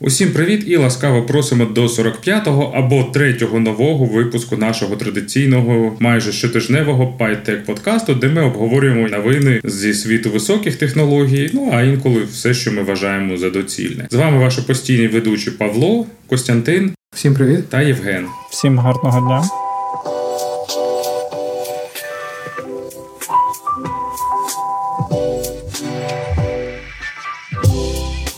Усім привіт і ласкаво просимо до 45-го або 3-го нового випуску нашого традиційного майже щотижневого PyTech подкасту, де ми обговорюємо новини зі світу високих технологій, ну а інколи все, що ми вважаємо за доцільне. З вами ваші постійні ведучі Павло, Костянтин. Всім привіт та Євген. Всім гарного дня.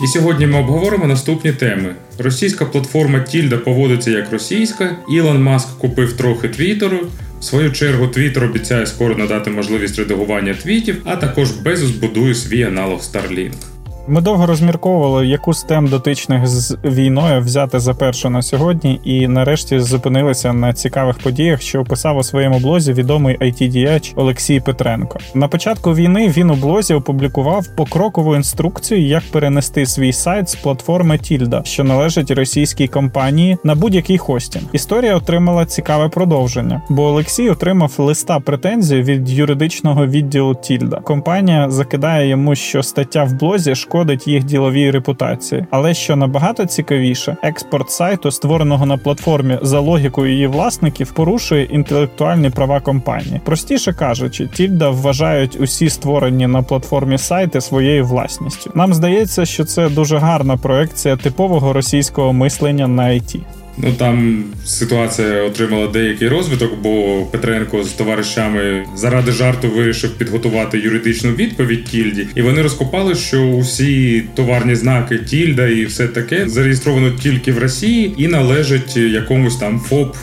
І сьогодні ми обговоримо наступні теми: російська платформа Тільда поводиться як російська, Ілон Маск купив трохи твіттеру. В свою чергу Твіттер обіцяє скоро надати можливість редагування твітів, а також Безус будує свій аналог Starlink. Ми довго розмірковували, яку з тем дотичних з війною взяти за першу на сьогодні, і нарешті зупинилися на цікавих подіях, що описав у своєму блозі відомий it діяч Олексій Петренко. На початку війни він у блозі опублікував покрокову інструкцію, як перенести свій сайт з платформи Тільда, що належить російській компанії, на будь-який хостінг. Історія отримала цікаве продовження, бо Олексій отримав листа претензій від юридичного відділу Тільда. Компанія закидає йому, що стаття в блозі шкодить шкодить їх діловій репутації. Але що набагато цікавіше, експорт сайту, створеного на платформі за логікою її власників, порушує інтелектуальні права компанії. Простіше кажучи, Тільда вважають усі створені на платформі сайти своєю власністю. Нам здається, що це дуже гарна проекція типового російського мислення на IT. Ну там ситуація отримала деякий розвиток, бо Петренко з товаришами заради жарту вирішив підготувати юридичну відповідь Тільді, і вони розкопали, що усі товарні знаки Тільда і все таке зареєстровано тільки в Росії і належить якомусь там ФОП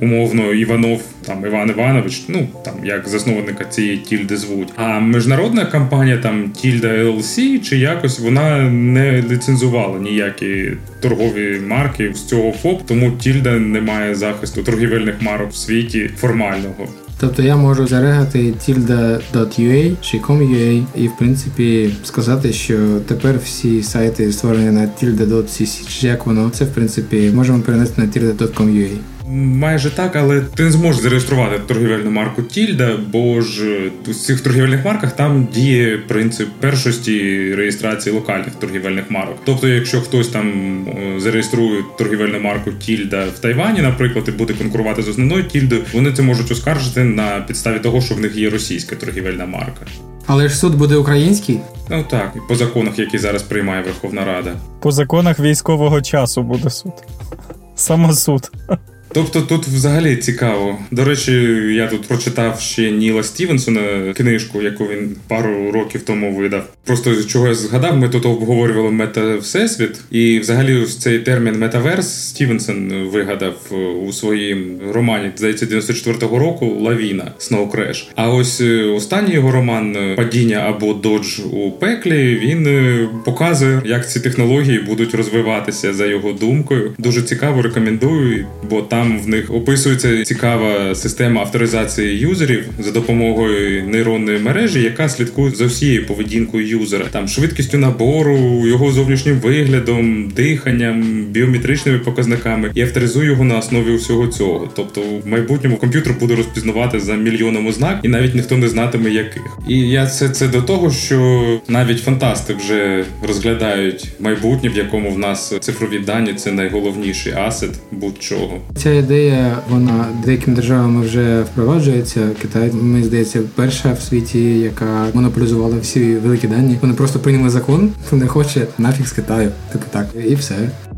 умовно Іванов, там Іван Іванович, ну там як засновника цієї тільди звуть. А міжнародна компанія там Тільда LLC, чи якось вона не ліцензувала ніякі торгові марки з цього ФОП, тому Тільда не має захисту торгівельних марок в світі формального. Тобто я можу зарегати tilda.ua чи com.ua і в принципі сказати, що тепер всі сайти створені на tilda.cc, чи як воно це в принципі можемо перенести на tilda.com.ua. Майже так, але ти не зможеш зареєструвати торгівельну марку Тільда, бо ж е, у цих торгівельних марках там діє принцип першості реєстрації локальних торгівельних марок. Тобто, якщо хтось там зареєструє торгівельну марку Тільда в Тайвані, наприклад, і буде конкурувати з основною Тільдою, вони це можуть оскаржити на підставі того, що в них є російська торгівельна марка. Але ж суд буде український? Ну так, по законах, які зараз приймає Верховна Рада. По законах військового часу буде суд. Самосуд. Тобто тут взагалі цікаво. До речі, я тут прочитав ще Ніла Стівенсона книжку, яку він пару років тому видав. Просто чого я згадав, ми тут обговорювали мета всесвіт, і взагалі цей термін metaverse Стівенсон вигадав у своїм романі, здається, 94-го року Лавіна Snow Crash. А ось е, останній його роман Падіння або Додж у пеклі він е, показує, як ці технології будуть розвиватися за його думкою. Дуже цікаво рекомендую, бо там. Там в них описується цікава система авторизації юзерів за допомогою нейронної мережі, яка слідкує за всією поведінкою юзера, там швидкістю набору, його зовнішнім виглядом, диханням, біометричними показниками і авторизує його на основі усього цього. Тобто, в майбутньому комп'ютер буде розпізнавати за мільйоном ознак, і навіть ніхто не знатиме яких. І я це це до того, що навіть фантасти вже розглядають майбутнє, в якому в нас цифрові дані це найголовніший асет будь-чого ця ідея вона деякими державами вже впроваджується. Китай мені здається, перша в світі, яка монополізувала всі великі дані. Вони просто прийняли закон, хто не хоче нафіг з Китаю. Типу так, і все.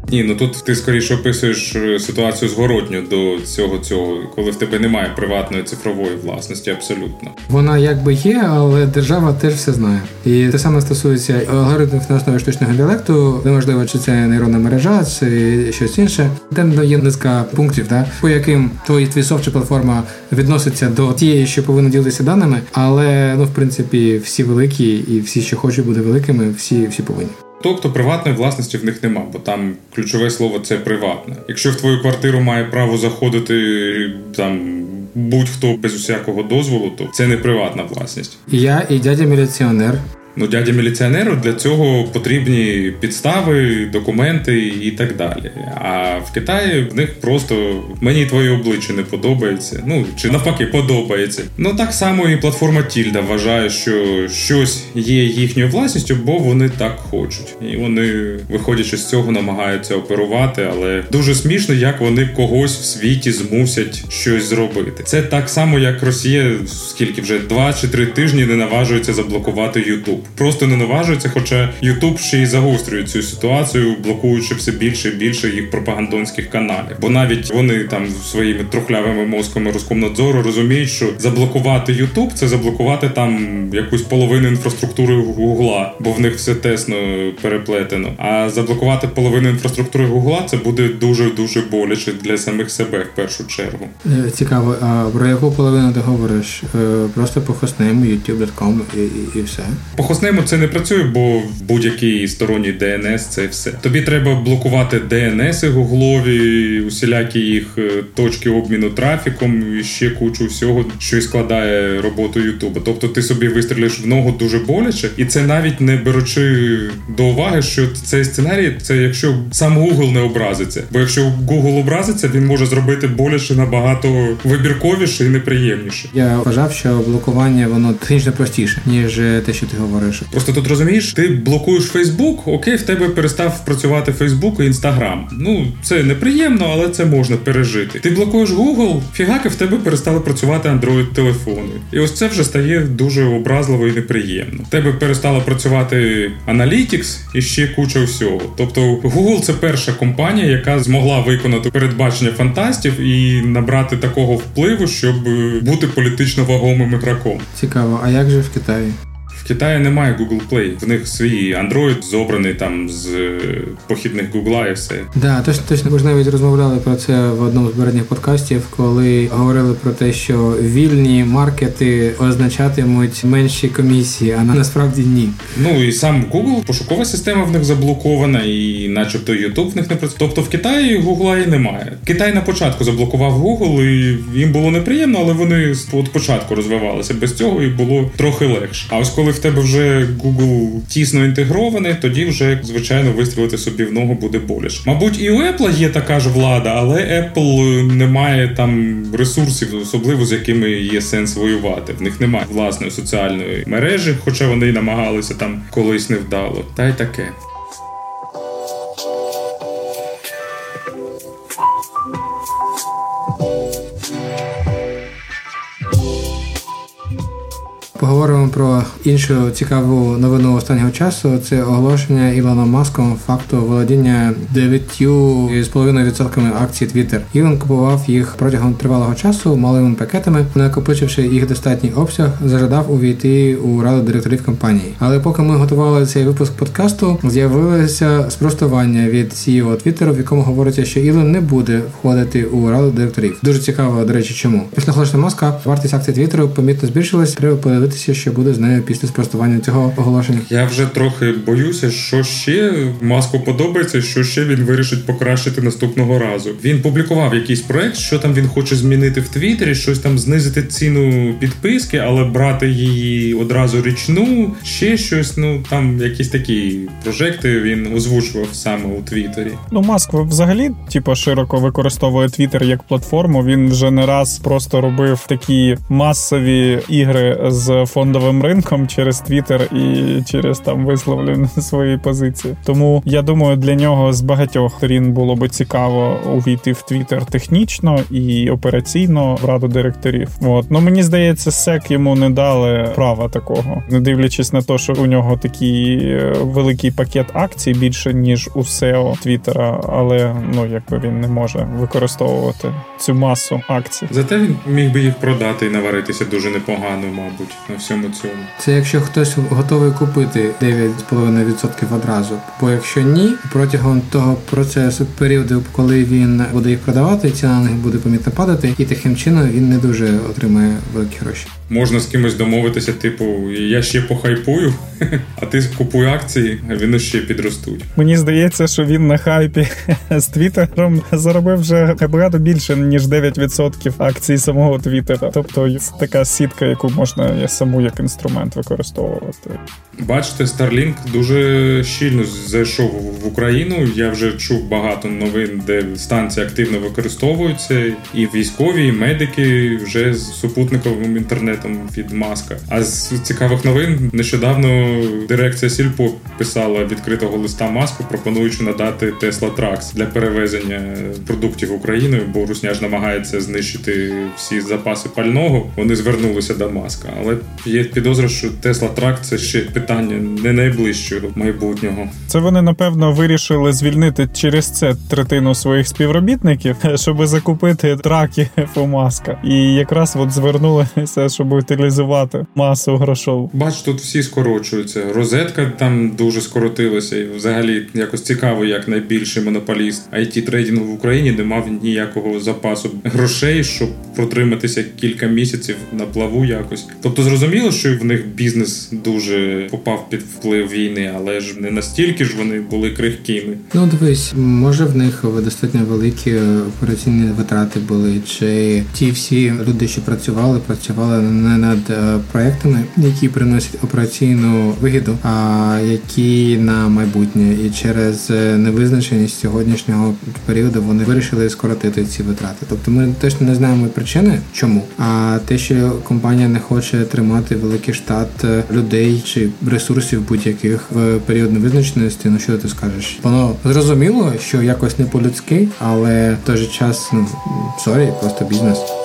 Ні, ну тут ти скоріше описуєш е, ситуацію зворотню до цього цього, коли в тебе немає приватної цифрової власності, абсолютно. Вона якби є, але держава теж все знає. І те саме стосується алгоритмів на основі штучного інтелекту. Неможливо, чи це нейронна мережа, чи щось інше. Там є низка пунктів, да, по яким твої твій софт чи платформа відноситься до тієї, що повинна ділитися даними, але ну в принципі всі великі і всі, що хочуть бути великими, всі всі повинні. Тобто приватної власності в них нема, бо там ключове слово це приватне. Якщо в твою квартиру має право заходити там будь-хто без усякого дозволу, то це не приватна власність. Я і дядя міліціонер Ну, дяді міліціонеру для цього потрібні підстави, документи і так далі. А в Китаї в них просто мені твоє обличчя не подобається. Ну чи навпаки, подобається. Ну так само і платформа Тільда вважає, що щось є їхньою власністю, бо вони так хочуть. І вони, виходячи з цього, намагаються оперувати, але дуже смішно, як вони когось в світі змусять щось зробити. Це так само, як Росія, скільки вже два чи три тижні не наважується заблокувати Ютуб. Просто не наважується, хоча Ютуб ще й загострює цю ситуацію, блокуючи все більше і більше їх пропагандонських каналів. Бо навіть вони там своїми трухлявими мозками Роскомнадзору розуміють, що заблокувати Ютуб це заблокувати там якусь половину інфраструктури Гугла, бо в них все тесно переплетено. А заблокувати половину інфраструктури Гугла це буде дуже дуже боляче для самих себе в першу чергу. Е, цікаво, а про яку половину ти говориш? Е, просто по хоснейму, youtube.com і, і, і все. По це не працює, бо будь-який сторонній DNS це все. Тобі треба блокувати DNS гуглові, усілякі їх е, точки обміну трафіком і ще кучу всього, що і складає роботу Ютуба. Тобто ти собі вистрілиш в ногу дуже боляче, і це навіть не беручи до уваги, що цей сценарій це якщо сам Google не образиться. Бо якщо Google образиться, він може зробити боляче набагато вибірковіше і неприємніше. Я вважав, що блокування воно технічно простіше, ніж те, що ти говориш. Просто тут розумієш, ти блокуєш Фейсбук, окей, в тебе перестав працювати Фейсбук і Інстаграм. Ну це неприємно, але це можна пережити. Ти блокуєш Google, фігаки в тебе перестали працювати Android телефони. І ось це вже стає дуже образливо і неприємно. В тебе перестала працювати Analytics і ще куча всього. Тобто, Google це перша компанія, яка змогла виконати передбачення фантастів і набрати такого впливу, щоб бути політично вагомим ігроком. Цікаво, а як же в Китаї? В Китаї немає Google Play. В них свій Android зобраний там з е, похідних Google і все. Да, точно точно ми ж навіть розмовляли про це в одному з передніх подкастів, коли говорили про те, що вільні маркети означатимуть менші комісії, а насправді ні. Ну і сам Google, пошукова система в них заблокована, і, начебто, YouTube в них не працює. Тобто в Китаї Google і немає. Китай на початку заблокував Google, і їм було неприємно, але вони от початку розвивалися без цього, і було трохи легше. А ось коли в тебе вже Google тісно інтегрований, тоді вже звичайно вистрілити собі в ногу буде боліше. Мабуть, і у Apple є така ж влада, але Apple не має там ресурсів, особливо з якими є сенс воювати. В них немає власної соціальної мережі, хоча вони намагалися там колись невдало. Та й таке. Поговоримо про іншу цікаву новину останнього часу. Це оголошення Ілоном Маском факту володіння 9,5% акцій Twitter. Ілон купував їх протягом тривалого часу малими пакетами, накопичивши їх достатній обсяг, зажадав увійти у раду директорів компанії. Але поки ми готували цей випуск подкасту, з'явилося спростування від CEO Twitter, в якому говориться, що Ілон не буде входити у раду директорів. Дуже цікаво, до речі, чому після оголошення Маска вартість акцій Твіттеру помітно збільшилась. Треба подивитися подивитися, що буде з нею після спростування цього оголошення. Я вже трохи боюся, що ще маску подобається, що ще він вирішить покращити наступного разу. Він публікував якийсь проект, що там він хоче змінити в Твіттері, щось там знизити ціну підписки, але брати її одразу річну, ще щось. Ну там якісь такі прожекти він озвучував саме у Твіттері. Ну маск взагалі, типу, широко використовує Твіттер як платформу. Він вже не раз просто робив такі масові ігри з фондовим ринком через Твіттер і через там висловлені свої позиції. Тому я думаю, для нього з багатьох сторін було би цікаво увійти в Твіттер технічно і операційно в раду директорів. От ну мені здається, сек йому не дали права такого, не дивлячись на те, що у нього такий е, великий пакет акцій більше ніж у SEO Твіттера, але ну якби він не може використовувати цю масу акцій. Зате він міг би їх продати і наваритися дуже непогано, мабуть на всьому цьому. Це якщо хтось готовий купити 9,5% одразу. Бо якщо ні, протягом того процесу періоду, коли він буде їх продавати, ціна на них буде помітно падати, і таким чином він не дуже отримає великі гроші можна з кимось домовитися, типу, я ще похайпую, а ти купуй акції, а він ще підростуть. Мені здається, що він на хайпі з Твіттером заробив вже багато більше ніж 9% акцій самого Твіттера. Тобто така сітка, яку можна саму як інструмент використовувати. Бачите, Starlink дуже щільно зайшов в Україну. Я вже чув багато новин, де станції активно використовуються, і військові, і медики вже з супутниковим інтернетом від маска. А з цікавих новин нещодавно дирекція Сільпо писала відкритого листа маску, пропонуючи надати Tesla Trucks для перевезення продуктів Україною, бо Русня ж намагається знищити всі запаси пального. Вони звернулися до маска, але є підозра, що Tesla Truck – це ще питання не найближчого майбутнього. Це вони напевно вирішили звільнити через це третину своїх співробітників, щоб закупити траки у маска, і якраз от звернулися, щоб утилізувати масу грошову. Бач, тут всі скорочуються. Розетка там дуже скоротилася, і взагалі якось цікаво, як найбільший монополіст it трейдингу в Україні не мав ніякого запасу грошей, щоб протриматися кілька місяців на плаву якось. Тобто зрозуміло, що в них бізнес дуже попав під вплив війни, але ж не настільки ж вони були крихкими. Ну дивись, може в них достатньо великі операційні витрати були, чи ті всі люди, що працювали, працювали не над е, проектами, які приносять операційну вигіду, а які на майбутнє, і через е, невизначеність сьогоднішнього періоду вони вирішили скоротити ці витрати. Тобто ми точно не знаємо причини, чому. А те, що компанія не хоче тримати великий штат е, людей чи ресурсів будь-яких в період невизначеності, ну що ти скажеш? Воно зрозуміло, що якось не по-людськи, але в той же час ну sorry, просто бізнес.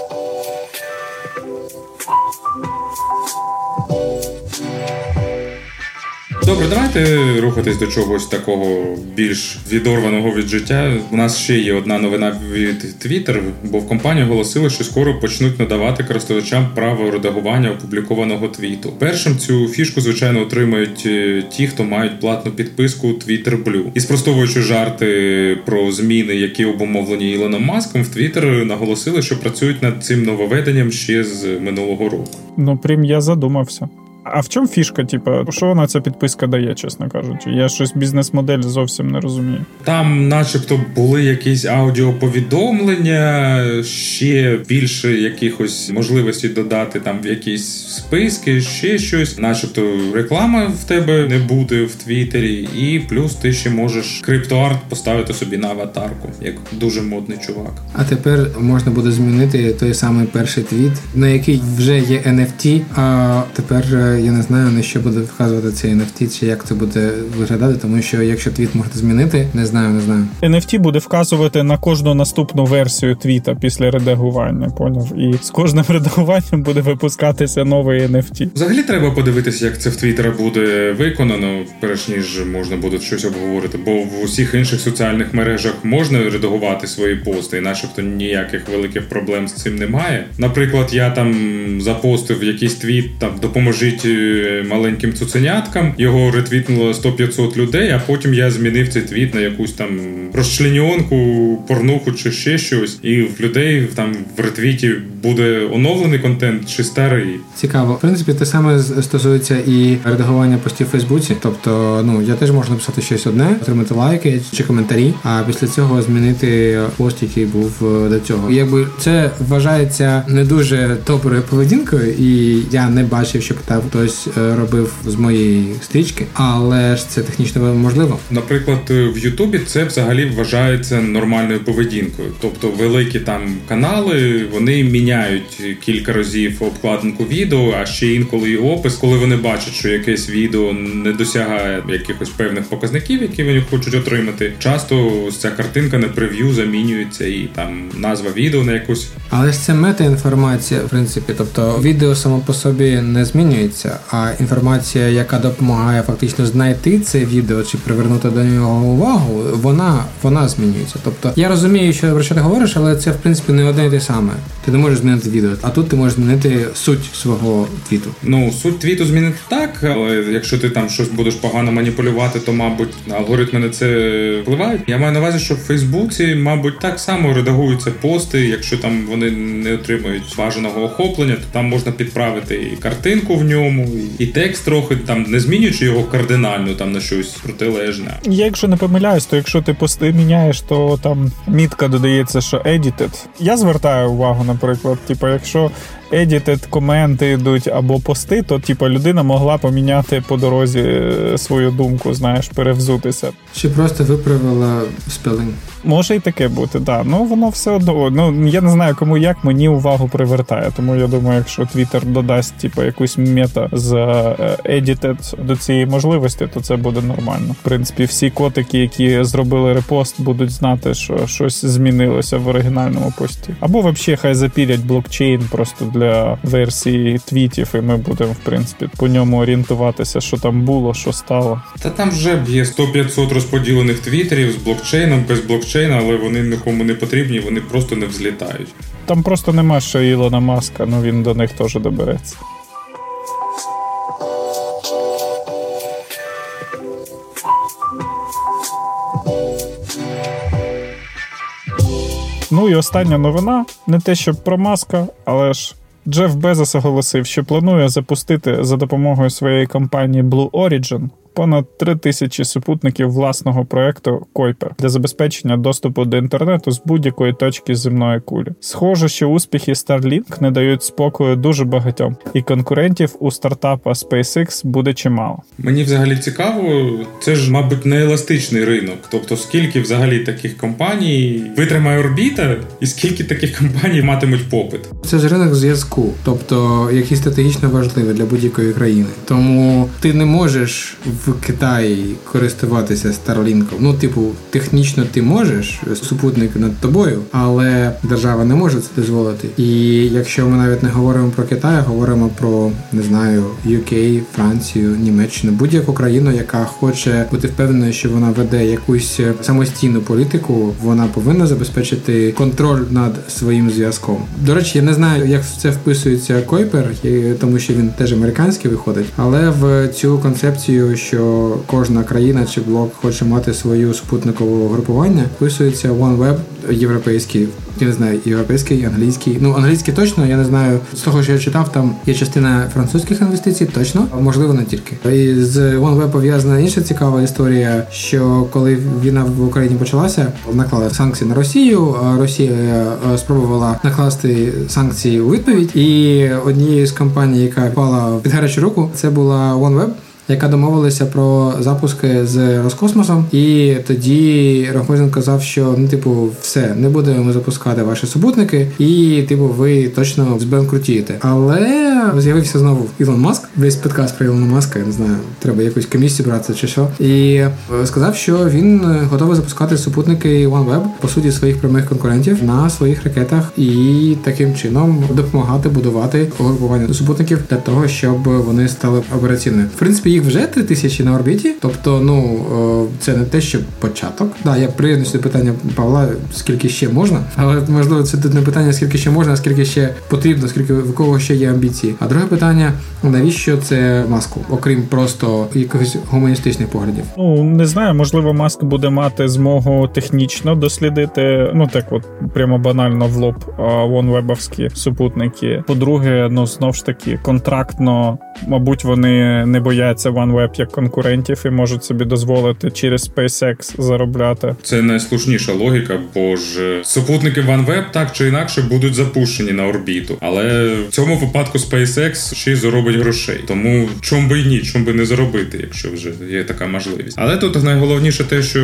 Добре, давайте рухатись до чогось такого більш відорваного від життя. У нас ще є одна новина від Twitter, бо в компанії оголосили, що скоро почнуть надавати користувачам право редагування опублікованого твіту. Першим цю фішку, звичайно, отримають е, ті, хто мають платну підписку Twitter Blue. І спростовуючи жарти про зміни, які обумовлені Ілоном Маском, в Twitter наголосили, що працюють над цим нововведенням ще з минулого року. Ну, прям я задумався. А в чому фішка? Типу, що вона ця підписка дає, чесно кажучи? Я щось бізнес-модель зовсім не розумію. Там, начебто, були якісь аудіоповідомлення, ще більше якихось можливостей додати там в якісь списки, ще щось, начебто, реклама в тебе не буде в Твіттері, і плюс ти ще можеш криптоарт поставити собі на аватарку, як дуже модний чувак. А тепер можна буде змінити той самий перший твіт, на який вже є NFT, а тепер я не знаю на що буде вказувати цей NFT, чи як це буде виглядати, тому що якщо твіт можна змінити, не знаю, не знаю. NFT буде вказувати на кожну наступну версію твіта після редагування. Поняв, і з кожним редагуванням буде випускатися новий NFT. Взагалі треба подивитися, як це в Твіттера буде виконано, перш ніж можна буде щось обговорити. Бо в усіх інших соціальних мережах можна редагувати свої пости, і начебто ніяких великих проблем з цим немає. Наприклад, я там запостив якийсь твіт, там допоможіть маленьким цуценяткам. Його ретвітнуло 100-500 людей, а потім я змінив цей твіт на якусь там розчленіонку, порнуху чи ще щось. І в людей там в ретвіті буде оновлений контент чи старий. Цікаво. В принципі, те саме стосується і редагування постів в Фейсбуці. Тобто, ну я теж можу написати щось одне, отримати лайки чи коментарі, а після цього змінити пост, який був е, до цього. І якби це вважається не дуже доброю поведінкою, і я не бачив, щоб там хтось е, робив з моєї стрічки, але ж це технічно можливо. Наприклад, в Ютубі це взагалі вважається нормальною поведінкою. Тобто, великі там канали вони міняють кілька разів обкладинку відео, а ще інколи і опис, коли вони бачать, що якесь відео не досягає якихось певних показників, які вони хочуть отримати. Часто ця картинка на прев'ю замінюється і там назва відео на якусь. Але ж це мета-інформація, в принципі, тобто відео само по собі не змінюється, а інформація, яка допомагає фактично знайти це відео чи привернути до нього увагу, вона вона змінюється. Тобто я розумію, що про що ти говориш, але це в принципі не одне і те саме. Ти не можеш змінити відео, а тут ти можеш змінити суть свого твіту. Ну суть твіту змінити так, але якщо ти там щось будеш погано маніпулювати, то мабуть алгоритми на це впливають. Я маю на увазі, що в Фейсбуці, мабуть, так само редагуються пости. Якщо там вони не отримують бажаного охоплення, то там можна підправити і картинку в ньому, і текст трохи там не змінюючи його кардинально там на щось протилежне. Я якщо не помиляюсь, то якщо ти пости міняєш, то там мітка додається, що edited. Я звертаю увагу, наприклад, типу, якщо edited коменти йдуть або пости, то типу, людина могла поміняти по дорозі е, свою думку, знаєш, перевзутися. Чи просто виправила spelling? Може і таке бути, да. Ну воно все одно. Ну я не знаю, кому як мені увагу привертає. Тому я думаю, якщо Twitter додасть типу, якусь мета з е, edited до цієї можливості, то це буде нормально. В принципі, всі котики, які зробили репост, будуть знати, що щось змінилося в оригінальному пості. Або взагалі хай запілять блокчейн просто для версії твітів, і ми будемо в принципі по ньому орієнтуватися, що там було, що стало. Та там вже є 100-500 розподілених твіттерів з блокчейном, без блокчейна, але вони нікому не потрібні, вони просто не взлітають. Там просто нема ще Ілона Маска, ну він до них теж добереться. Ну і остання новина не те, що про маска, але ж Джеф Безос оголосив, що планує запустити за допомогою своєї компанії Blue Origin понад 3 тисячі супутників власного проекту Койпер для забезпечення доступу до інтернету з будь-якої точки земної кулі. Схоже, що успіхи Starlink не дають спокою дуже багатьом, і конкурентів у стартапа SpaceX буде чимало. Мені взагалі цікаво, це ж, мабуть, не еластичний ринок. Тобто, скільки взагалі таких компаній витримає орбіта, і скільки таких компаній матимуть попит. Це ж ринок зв'язку, тобто який стратегічно важливий для будь-якої країни. Тому ти не можеш в Китаї користуватися Starlink. Ну, типу, технічно ти можеш супутник над тобою, але держава не може це дозволити. І якщо ми навіть не говоримо про Китай, а говоримо про не знаю UK, Францію, Німеччину, будь-яку країну, яка хоче бути впевненою, що вона веде якусь самостійну політику, вона повинна забезпечити контроль над своїм зв'язком. До речі, я не знаю, як в це вписується Койпер, тому що він теж американський виходить, але в цю концепцію, що що кожна країна чи блок хоче мати свою супутникове групування, вписується OneWeb європейський. Я не знаю, європейський, англійський. Ну, англійський точно, я не знаю. З того, що я читав, там є частина французьких інвестицій, точно, а можливо, не тільки. І з OneWeb пов'язана інша цікава історія, що коли війна в Україні почалася, наклали санкції на Росію. Росія е, спробувала накласти санкції у відповідь. І однією з компаній, яка впала під гарячу руку, це була OneWeb яка домовилася про запуски з Роскосмосом, і тоді Рогозін казав, що ну, типу, все, не будемо запускати ваші супутники, і типу, ви точно збанкрутієте. Але з'явився знову Ілон Маск, весь підказ про Ілона Маска, я не знаю, треба якусь комісію брати чи що. І е, сказав, що він готовий запускати супутники OneWeb, по суті, своїх прямих конкурентів на своїх ракетах і таким чином допомагати будувати угрупування супутників для того, щоб вони стали операційними. В принципі, їх вже три тисячі на орбіті. Тобто, ну це не те, що початок. Да, я приєднуюся до питання Павла, скільки ще можна, але можливо це тут не питання, скільки ще можна, скільки ще потрібно, скільки в кого ще є амбіції. А друге питання: навіщо це маску, окрім просто якихось гуманістичних поглядів? Ну не знаю, можливо, маск буде мати змогу технічно дослідити. Ну так, от прямо банально в лоб вонвебовські супутники. По-друге, ну знов ж таки контрактно, мабуть, вони не бояться OneWeb як конкурентів і можуть собі дозволити через SpaceX заробляти. Це найслушніша логіка, бо ж супутники OneWeb так чи інакше будуть запущені на орбіту, але в цьому випадку SpaceX ще й заробить грошей. Тому чом би й ні, чом би не заробити, якщо вже є така можливість. Але тут найголовніше те, що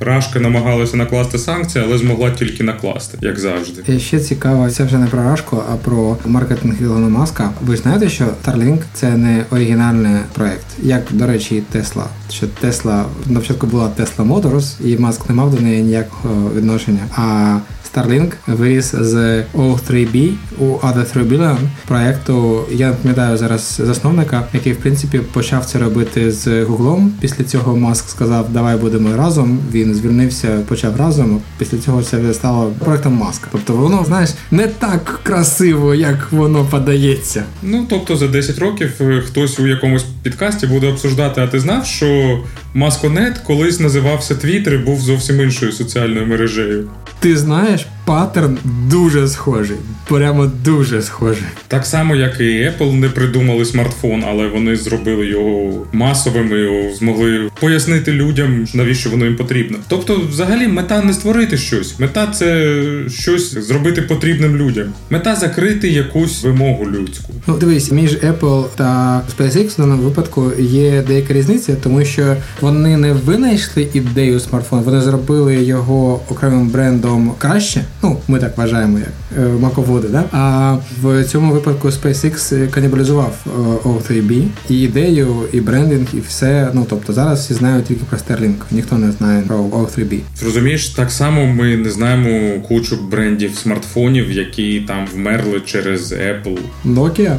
Рашка намагалася накласти санкції, але змогла тільки накласти, як завжди. І ще цікаво, це вже не про Рашку, а про маркетинг Ілона Маска. Ви знаєте, що Starlink – це не оригінальний проект як до речі, Тесла. Що Тесла на початку була Tesla Motors, і Маск не мав до неї ніякого відношення. А Starlink виріс з O3B у Other 3 Billion проекту. Я пам'ятаю зараз засновника, який в принципі почав це робити з Гуглом. Після цього Маск сказав, давай будемо разом. Він звільнився, почав разом. Після цього це стало проектом Маска. Тобто воно, знаєш, не так красиво, як воно подається. Ну тобто за 10 років е, хтось у якомусь підкасті буде обсуждати. А ти знав, що Масконет колись називався Твіттер і був зовсім іншою соціальною мережею? Ти знаєш паттерн дуже схожий. Прямо дуже схожий. Так само, як і Apple не придумали смартфон, але вони зробили його масовим і змогли пояснити людям, навіщо воно їм потрібно. Тобто, взагалі, мета не створити щось. Мета це щось зробити потрібним людям. Мета закрити якусь вимогу людську. Ну, дивись, між Apple та SpaceX в даному випадку є деяка різниця, тому що вони не винайшли ідею смартфону, вони зробили його окремим брендом краще. Ну, ми так вважаємо, як е, маководи, да? А в цьому випадку SpaceX канібалізував е, O3B і ідею, і брендинг, і все. Ну тобто зараз всі знають тільки про Starlink, ніхто не знає про O3B. Зрозумієш, так само ми не знаємо кучу брендів смартфонів, які там вмерли через Apple. Nokia,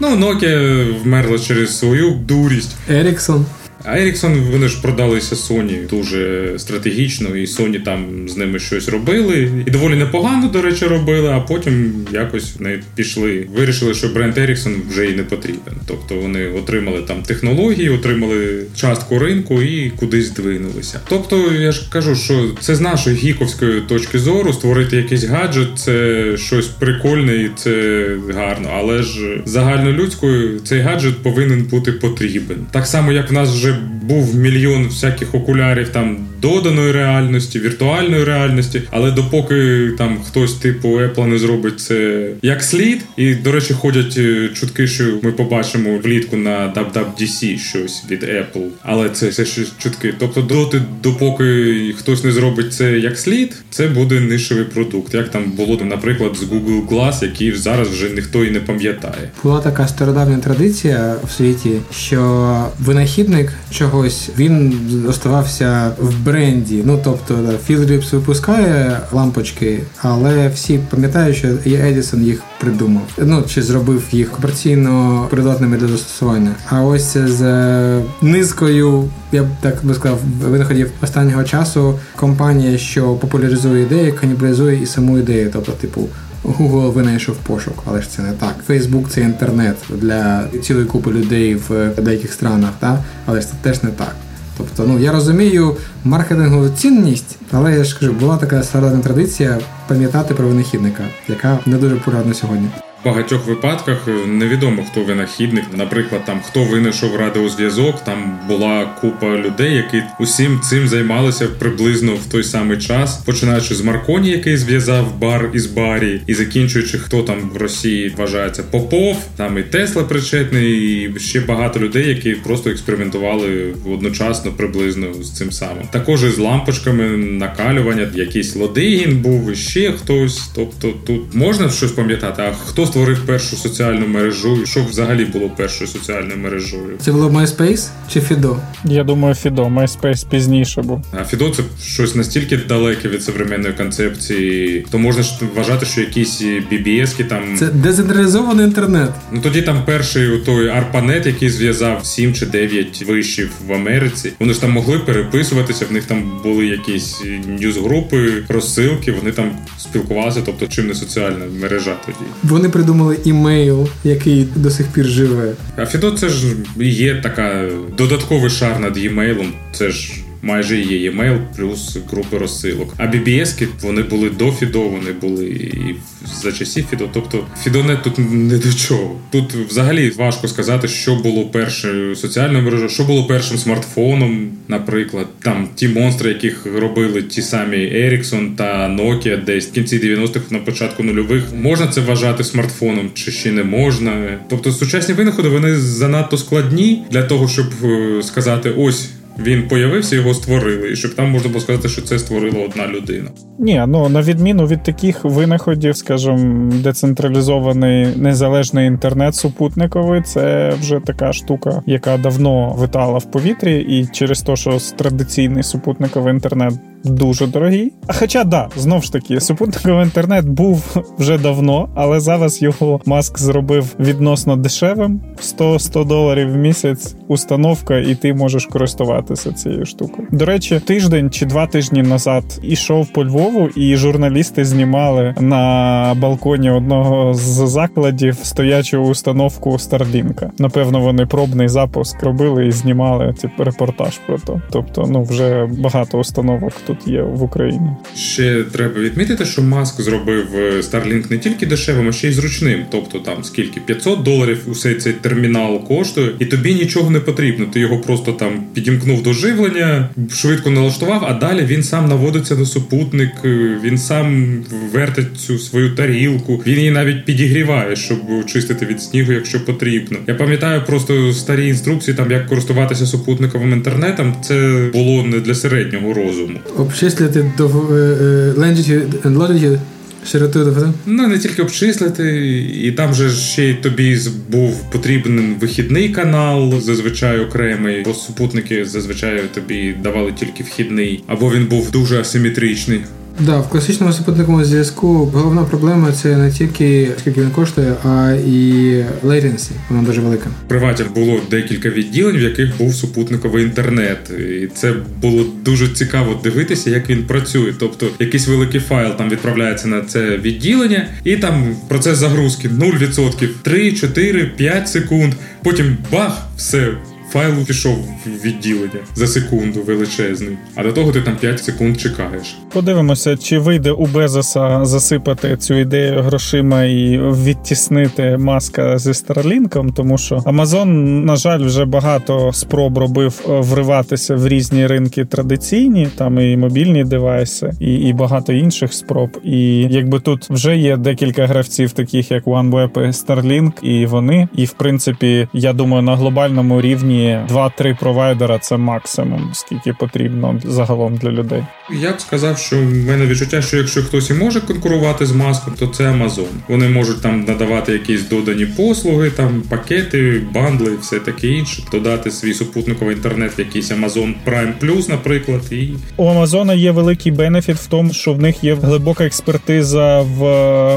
Ну, Nokia вмерла через свою дурість. Ericsson. А Ericsson, вони ж продалися Sony дуже стратегічно, і Sony там з ними щось робили. І доволі непогано, до речі, робили, а потім якось вони пішли. Вирішили, що бренд Ericsson вже і не потрібен. Тобто вони отримали там технології, отримали частку ринку і кудись двинулися. Тобто, я ж кажу, що це з нашої гіковської точки зору створити якийсь гаджет, це щось прикольне і це гарно. Але ж загальнолюдською цей гаджет повинен бути потрібен. Так само, як в нас вже був мільйон всяких окулярів там доданої реальності, віртуальної реальності, але допоки там хтось типу Apple не зробить це як слід, і до речі, ходять е, чутки, що ми побачимо влітку на WWDC щось від Apple, але це все ще чутки. Тобто, доти, допоки хтось не зробить це як слід, це буде нишевий продукт. Як там було наприклад, з Google Glass, який зараз вже ніхто і не пам'ятає. Була така стародавня традиція в світі, що винахідник чогось він оставався в бренді. Ну тобто Philips випускає лампочки, але всі пам'ятають, що Едісон їх придумав. Ну чи зробив їх комерційно придатними для застосування. А ось з е, низкою, я б так би сказав, винаходів останнього часу компанія, що популяризує ідеї, канібалізує і саму ідею, тобто, типу. Google винайшов пошук, але ж це не так. Facebook – це інтернет для цілої купи людей в деяких странах, та? але ж це теж не так. Тобто, ну я розумію маркетингову цінність, але я ж кажу, була така стародавня традиція пам'ятати про винахідника, яка не дуже популярна сьогодні. Багатьох випадках е, невідомо хто винахідник. Наприклад, там хто винайшов радіозв'язок, там була купа людей, які усім цим займалися приблизно в той самий час, починаючи з Марконі, який зв'язав бар із барі, і закінчуючи, хто там в Росії вважається Попов, там і Тесла причетний, і ще багато людей, які просто експериментували одночасно приблизно з цим самим. Також і з лампочками накалювання, якийсь Лодигін був, і ще хтось. Тобто тут можна щось пам'ятати, а хто створив першу соціальну мережу, і що взагалі було першою соціальною мережою. Це було MySpace чи Fido? Я думаю, Fido. MySpace пізніше був. А Fido – це щось настільки далеке від современної концепції, то можна ж вважати, що якісь BBS-ки там. Це децентралізований інтернет. Ну тоді там перший той ARPANET, який зв'язав 7 чи 9 вишів в Америці. Вони ж там могли переписуватися, в них там були якісь ньюзгрупи, розсилки, вони там спілкувалися, тобто чим не соціальна мережа тоді. Вони придумали імейл, який до сих пір живе. А Фідо це ж є така додатковий шар над e-mailом. Це ж майже є e-mail плюс групи розсилок. А BBS-ки вони були до Фідо, вони були і за часів Фідо. Тобто Фідонет тут не до чого. Тут взагалі важко сказати, що було першою соціальною мережою, що було першим смартфоном, наприклад. Там ті монстри, яких робили ті самі Ericsson та Nokia десь в кінці 90-х, на початку нульових. Можна це вважати смартфоном чи ще не можна. Тобто сучасні винаходи вони занадто складні для того, щоб е, сказати ось. Він появився, його створили, і щоб там можна було сказати, що це створила одна людина. Ні, ну на відміну від таких винаходів, скажімо, децентралізований незалежний інтернет супутниковий, це вже така штука, яка давно витала в повітрі, і через те, що традиційний супутниковий інтернет. Дуже дорогий. А хоча да, знов ж таки, супутниковий інтернет був вже давно, але зараз його маск зробив відносно дешевим: 100-100 доларів в місяць установка, і ти можеш користуватися цією штукою. До речі, тиждень чи два тижні назад ішов по Львову і журналісти знімали на балконі одного з закладів стоячу установку Старлінка. Напевно, вони пробний запуск робили і знімали типу, репортаж про то. Тобто, ну вже багато установок тут є в Україні. Ще треба відмітити, що Маск зробив е, Starlink не тільки дешевим, а ще й зручним. Тобто там скільки 500 доларів усей цей термінал коштує, і тобі нічого не потрібно. Ти його просто там підімкнув до живлення, швидко налаштував, а далі він сам наводиться на супутник, е, він сам вертить цю свою тарілку, він її навіть підігріває, щоб чистити від снігу, якщо потрібно. Я пам'ятаю просто старі інструкції, там як користуватися супутниковим інтернетом. Це було не для середнього розуму. Обчислити до longitude and latitude Широту добре? Ну не тільки обчислити, і там же ще й тобі був потрібен вихідний канал, зазвичай окремий, бо супутники зазвичай тобі давали тільки вхідний, або він був дуже асиметричний. Да, в класичному супутниковому зв'язку головна проблема це не тільки скільки він коштує, а і latency. Вона дуже велика. В приваті було декілька відділень, в яких був супутниковий інтернет, і це було дуже цікаво дивитися, як він працює. Тобто, якийсь великий файл там відправляється на це відділення, і там процес загрузки 0%, 3, 4, 5 секунд. Потім бах, все файл пішов в відділення за секунду величезний, а до того ти там 5 секунд чекаєш. Подивимося, чи вийде у Безоса засипати цю ідею грошима і відтіснити маска зі Старлінком, тому що Амазон, на жаль, вже багато спроб робив е, вриватися в різні ринки традиційні, там і мобільні девайси, і і багато інших спроб. І якби тут вже є декілька гравців, таких як OneWeb і Starlink, і вони, і в принципі, я думаю, на глобальному рівні. 2-3 провайдера це максимум, скільки потрібно загалом для людей. Я б сказав, що в мене відчуття, що якщо хтось і може конкурувати з маском, то це Amazon. Вони можуть там надавати якісь додані послуги, там пакети, бандли, все таке інше, додати свій супутниковий інтернет, в якийсь Amazon Prime Plus, наприклад. І у Амазона є великий бенефіт в тому, що в них є глибока експертиза в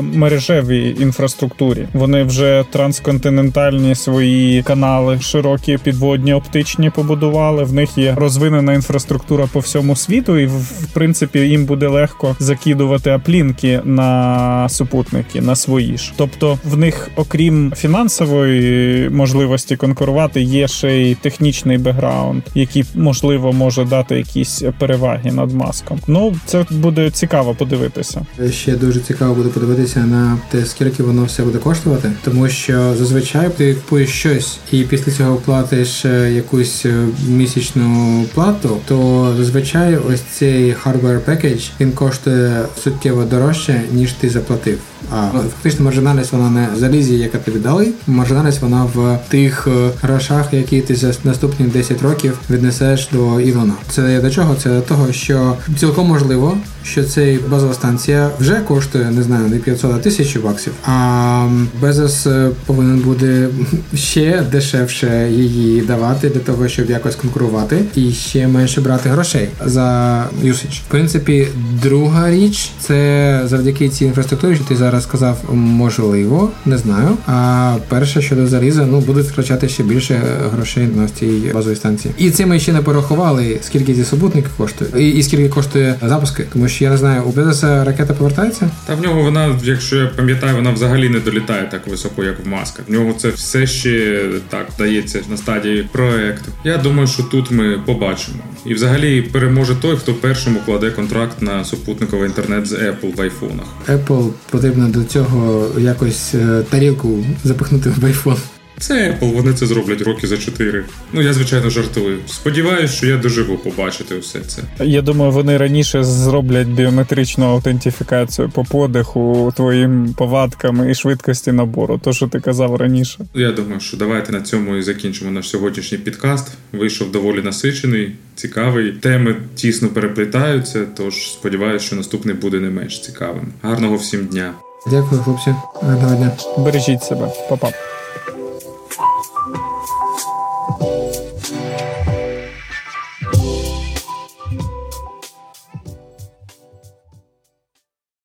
мережевій інфраструктурі. Вони вже трансконтинентальні свої канали широкі підводні підводні оптичні побудували. В них є розвинена інфраструктура по всьому світу, і в принципі їм буде легко закидувати аплінки на супутники, на свої ж. Тобто, в них, окрім фінансової можливості конкурувати, є ще й технічний бекграунд, який можливо може дати якісь переваги над маском. Ну це буде цікаво подивитися. Ще дуже цікаво буде подивитися на те, скільки воно все буде коштувати, тому що зазвичай ти купуєш щось і після цього платиш якусь е, місячну плату, то зазвичай ось цей hardware package він коштує суттєво дорожче, ніж ти заплатив. А ну, фактично маржинальність вона не в залізі, яка тобі дали. Маржинальність вона в тих е, грошах, які ти за наступні 10 років віднесеш до Ілона. Це до чого? Це до того, що цілком можливо, що цей базова станція вже коштує, не знаю, не 500, а 1000 баксів. А Безос е, повинен буде ще дешевше її давати для того, щоб якось конкурувати, і ще менше брати грошей за usage. В принципі, друга річ це завдяки цій інфраструктурі, що ти зараз сказав, можливо, не знаю. А перше щодо заліза, ну будуть втрачати ще більше грошей на цій базовій станції. І це ми ще не порахували, скільки ці супутники коштує, і, і скільки коштує запуски, тому що я не знаю, у Безоса ракета повертається. Та в нього вона, якщо я пам'ятаю, вона взагалі не долітає так високо, як в маска. В нього це все ще так дається на стадії проекту. Я думаю, що тут ми побачимо. І взагалі переможе той, хто першому кладе контракт на супутниковий інтернет з Apple в айфонах. Apple потрібно до цього якось е, тарілку запихнути в айфон. Це Apple, вони це зроблять роки за чотири. Ну я звичайно жартую. Сподіваюсь, що я доживу побачити все це. Я думаю, вони раніше зроблять біометричну аутентифікацію по подиху, твоїм повадкам і швидкості набору. То що ти казав раніше. Я думаю, що давайте на цьому і закінчимо наш сьогоднішній підкаст. Вийшов доволі насичений, цікавий. Теми тісно переплітаються. Тож сподіваюся, що наступний буде не менш цікавим. Гарного всім дня. Дякую, хлопці. Гарного дня. Бережіть себе, Па-па.